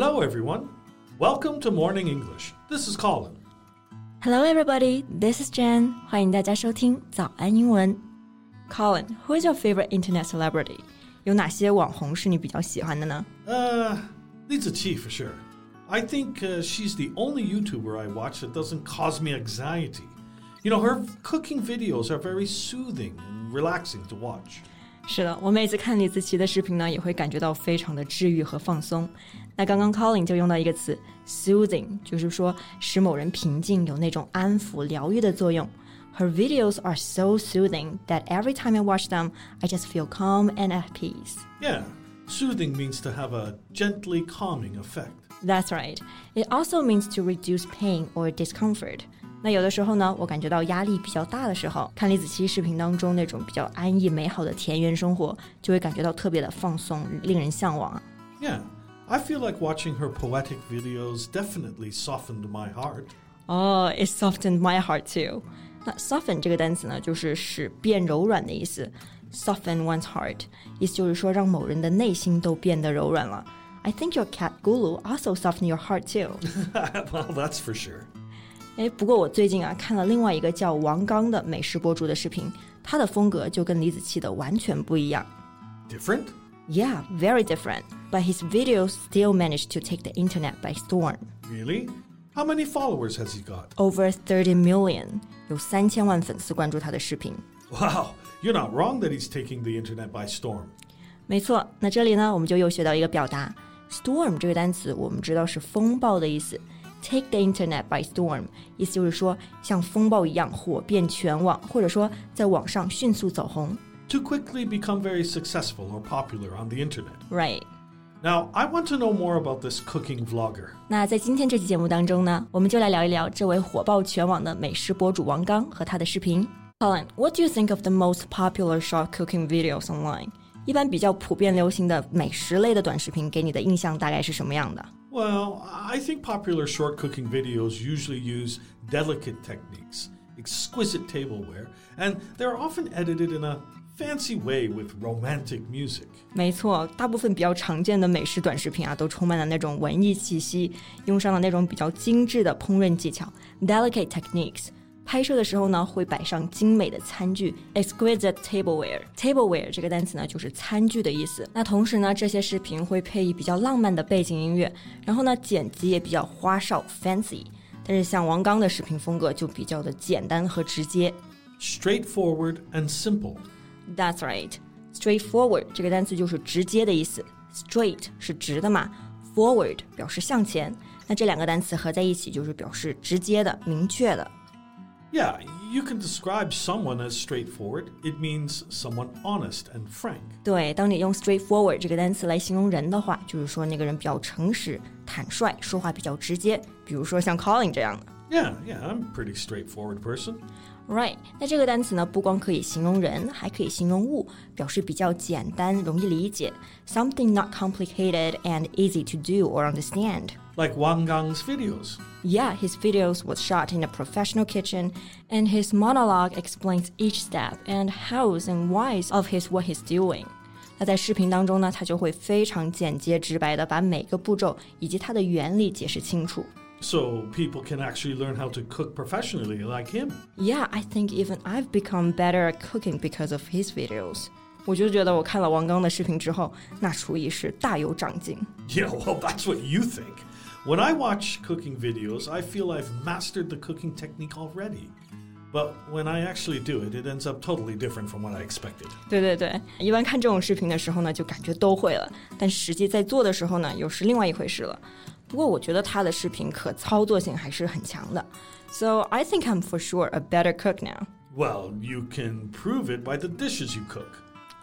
Hello, everyone. Welcome to Morning English. This is Colin. Hello, everybody. This is Jen. 欢迎大家收听早安英文。Colin, who is your favorite internet celebrity? 有哪些网红是你比较喜欢的呢？Uh, Li Ziqi for sure. I think uh, she's the only YouTuber I watch that doesn't cause me anxiety. You know, her cooking videos are very soothing and relaxing to watch. 是的，我每次看李子柒的视频呢，也会感觉到非常的治愈和放松。那刚刚 Colin 就用到一个词 soothing，就是说使某人平静，有那种安抚、疗愈的作用。Her videos are so soothing that every time I watch them, I just feel calm and at peace. Yeah, soothing means to have a gently calming effect. That's right. It also means to reduce pain or discomfort. 那有的时候呢，我感觉到压力比较大的时候，看李子柒视频当中那种比较安逸美好的田园生活，就会感觉到特别的放松，令人向往啊。 Yeah, I feel like watching her poetic videos definitely softened my heart. 哦、i t softened my heart too. 那 soften 这个单词呢，就是使变柔软的意思。Soften one's heart，意思就是说让某人的内心都变得柔软了。I think your cat Gulu also softened your heart too. well, that's for sure. 哎，不过我最近啊看了另外一个叫王刚的美食博主的视频，他的风格就跟李子柒的完全不一样。 Different? Yeah, very different. But his videos still managed to take the internet by storm. Really? How many followers has he got? Over 30 million，有三千万粉丝关注他的视频。 Wow, you're not wrong that he's taking the internet by storm. 没错，那这里呢，我们就又学到一个表达，storm 这个单词，我们知道是风暴的意思。 Take the internet by storm，意思就是说像风暴一样火遍全网，或者说在网上迅速走红。 To quickly become very successful or popular on the internet. Right。 Now, I want to know more about this cooking vlogger. 那在今天这期节目当中呢，我们就来聊一聊这位火爆全网的美食博主王刚和他的视频。Colin, what do you think of the most popular short cooking videos online? 一般比较普遍流行的美食类的短视频，给你的印象大概是什么样的？ Well, I think popular short cooking videos usually use delicate techniques, exquisite tableware, and they're often edited in a fancy way with romantic music. 没错，大部分比较常见的美食短视频啊，都充满了那种文艺气息，用上了那种比较精致的烹饪技巧 （delicate techniques）。 拍摄的时候呢，会摆上精美的餐具 （exquisite tableware）。tableware 这个单词呢，就是餐具的意思。那同时呢，这些视频会配以比较浪漫的背景音乐，然后呢，剪辑也比较花哨 （fancy）。但是像王刚的视频风格就比较的简单和直接。Straightforward and simple. That's right. Straightforward 这个单词就是直接的意思。Straight 是直的嘛，forward 表示向前。那这两个单词合在一起就是表示直接的、明确的。Yeah, you can describe someone as straightforward. It means someone honest and frank. 对，当你用 straightforward 这个单词来形容人的话，就是说那个人比较诚实、坦率，说话比较直接。比如说像 Colin 这样的。 Yeah, yeah, I'm a pretty straightforward person. Right，那这个单词呢，不光可以形容人，还可以形容物，表示比较简单、容易理解，something not complicated and easy to do or understand。 Like Wang Gang's videos. Yeah, his videos was shot in a professional kitchen, and his monologue explains each step and hows and whys of his what he's doing. 那在视频当中呢，他就会非常简洁直白的把每个步骤以及它的原理解释清楚。 So people can actually learn how to cook professionally like him. Yeah, I think even I've become better at cooking because of his videos. 我就觉得我看了王刚的视频之后，那厨艺是大有长进。 Yeah, well, that's what you think. When I watch cooking videos, I feel I've mastered the cooking technique already. But when I actually do it, it ends up totally different from what I expected. 对对对，一般看这种视频的时候呢，就感觉都会了，但实际在做的时候呢，又是另外一回事了。不过我觉得他的视频可操作性还是很强的。So I think I'm for sure a better cook now. Well, you can prove it by the dishes you cook.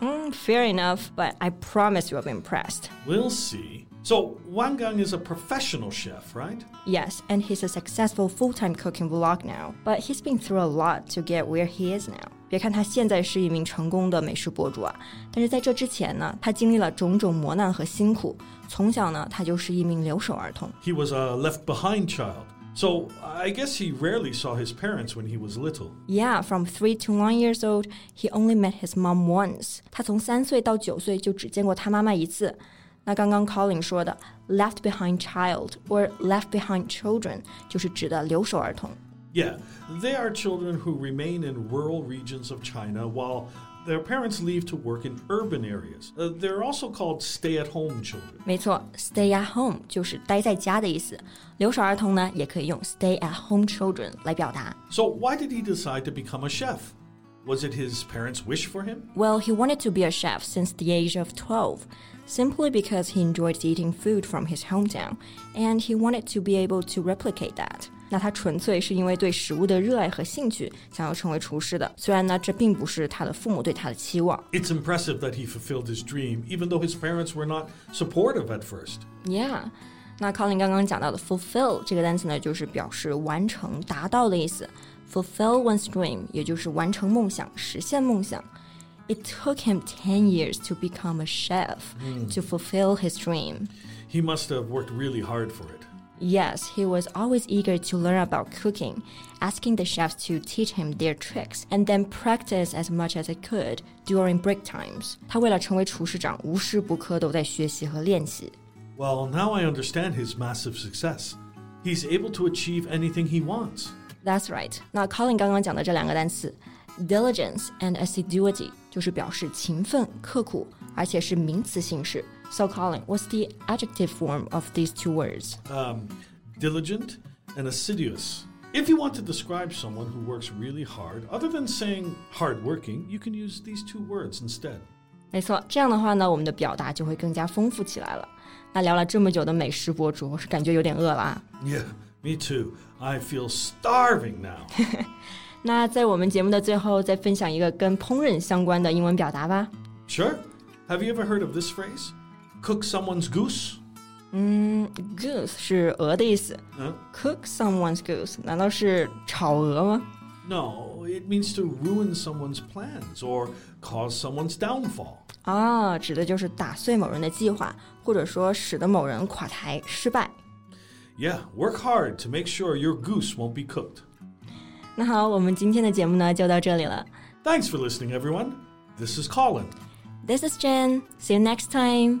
Mm, fair enough, but I promise you I'll be impressed. We'll see. So, Wang Gang is a professional chef, right? Yes, and he's a successful full-time cooking vlog now, but he's been through a lot to get where he is now. 别看他现在是一名成功的美食博主啊，但是在这之前呢，他经历了种种磨难和辛苦。从小呢，他就是一名留守儿童。 He was a left behind child. So, I guess he rarely saw his parents when he was little. Yeah, from three to one years old, he only met his mom once. 他从三岁到九岁就只见过他妈妈一次。 那刚刚 Colin 说的 left behind child or left behind children 就是指的留守儿童。 Yeah, they are children who remain in rural regions of China while their parents leave to work in urban areas. Uh, they're also called stay at home children. 没错，stay at home 就是待在家的意思。留守儿童呢，也可以用 stay at home children 来表达。 So, why did he decide to become a chef? Was it his parents' wish for him? Well, he wanted to be a chef since the age of 12, simply because he enjoyed eating food from his hometown, and he wanted to be able to replicate that. 那他纯粹是因为对食物的热爱和兴趣，想要成为厨师的。虽然呢，这并不是他的父母对他的期望。 It's impressive that he fulfilled his dream, even though his parents were not supportive at first. Yeah，那 Colin 刚刚讲到的 fulfill 这个单词呢，就是表示完成、达到的意思。Fulfill one's dream，也就是完成梦想、实现梦想。It took him ten years to become a chef to fulfill his dream. He must have worked really hard for it. Yes, he was always eager to learn about cooking, asking the chefs to teach him their tricks, and then practice as much as he could during break times. 他为了成为厨师长，无时不刻都在学习和练习。 Well, now I understand his massive success. He's able to achieve anything he wants. That's right. 那 Colin 刚刚讲的这两个单词，diligence and assiduity，就是表示勤奋、刻苦，而且是名词形式。 So Colin, what's the adjective form of these two words? Um, diligent and assiduous. If you want to describe someone who works really hard, other than saying hardworking, you can use these two words instead. 没错，这样的话呢，我们的表达就会更加丰富起来了。那聊了这么久的美食博主，我是感觉有点饿了啊。 Yeah, me too. I feel starving now. 那在我们节目的最后，再分享一个跟烹饪相关的英文表达吧。 sure. Have you ever heard of this phrase? Cook someone's goose? Goose 是鹅的意思 Huh? ，cook someone's goose 难道是炒鹅吗？ No, it means to ruin someone's plans or cause someone's downfall. 啊，指的就是打碎某人的计划，或者说使得某人垮台失败。 Yeah, work hard to make sure your goose won't be cooked. 那好，我们今天的节目呢就到这里了。 Thanks for listening, everyone. This is Colin. This is Jen. See you next time.